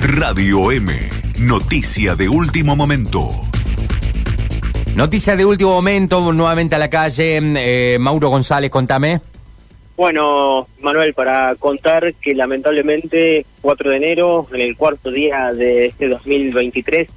Radio M, noticia de último momento. Noticia de último momento, nuevamente a la calle. Eh, Mauro González, contame. Bueno, Manuel, para contar que lamentablemente 4 de enero, en el cuarto día de este 2023,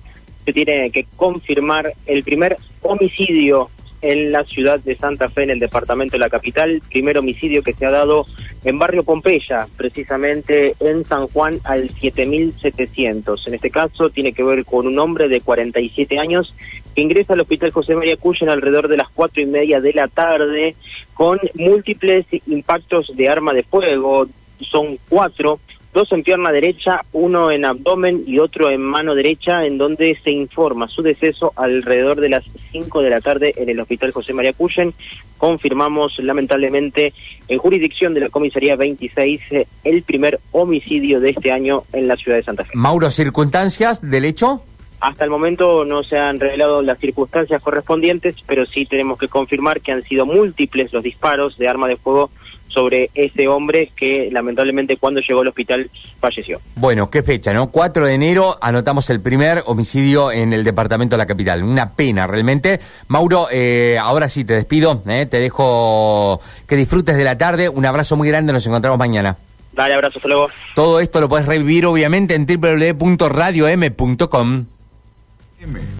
se tiene que confirmar el primer homicidio en la ciudad de Santa Fe, en el departamento de la capital. Primer homicidio que se ha dado en barrio Pompeya, precisamente en San Juan al 7700. En este caso tiene que ver con un hombre de 47 años que ingresa al hospital José María Cuyen alrededor de las cuatro y media de la tarde con múltiples impactos de arma de fuego. Son cuatro dos en pierna derecha, uno en abdomen y otro en mano derecha, en donde se informa su deceso alrededor de las 5 de la tarde en el Hospital José María Cuyen. Confirmamos lamentablemente en jurisdicción de la Comisaría 26 el primer homicidio de este año en la ciudad de Santa Fe. Mauro, circunstancias del hecho. Hasta el momento no se han revelado las circunstancias correspondientes, pero sí tenemos que confirmar que han sido múltiples los disparos de arma de fuego sobre ese hombre que lamentablemente cuando llegó al hospital falleció. Bueno, qué fecha, ¿no? 4 de enero anotamos el primer homicidio en el departamento de la capital. Una pena realmente. Mauro, eh, ahora sí te despido, ¿eh? te dejo que disfrutes de la tarde. Un abrazo muy grande, nos encontramos mañana. Dale, abrazo, hasta luego. Todo esto lo puedes revivir obviamente en www.radiom.com. Amen.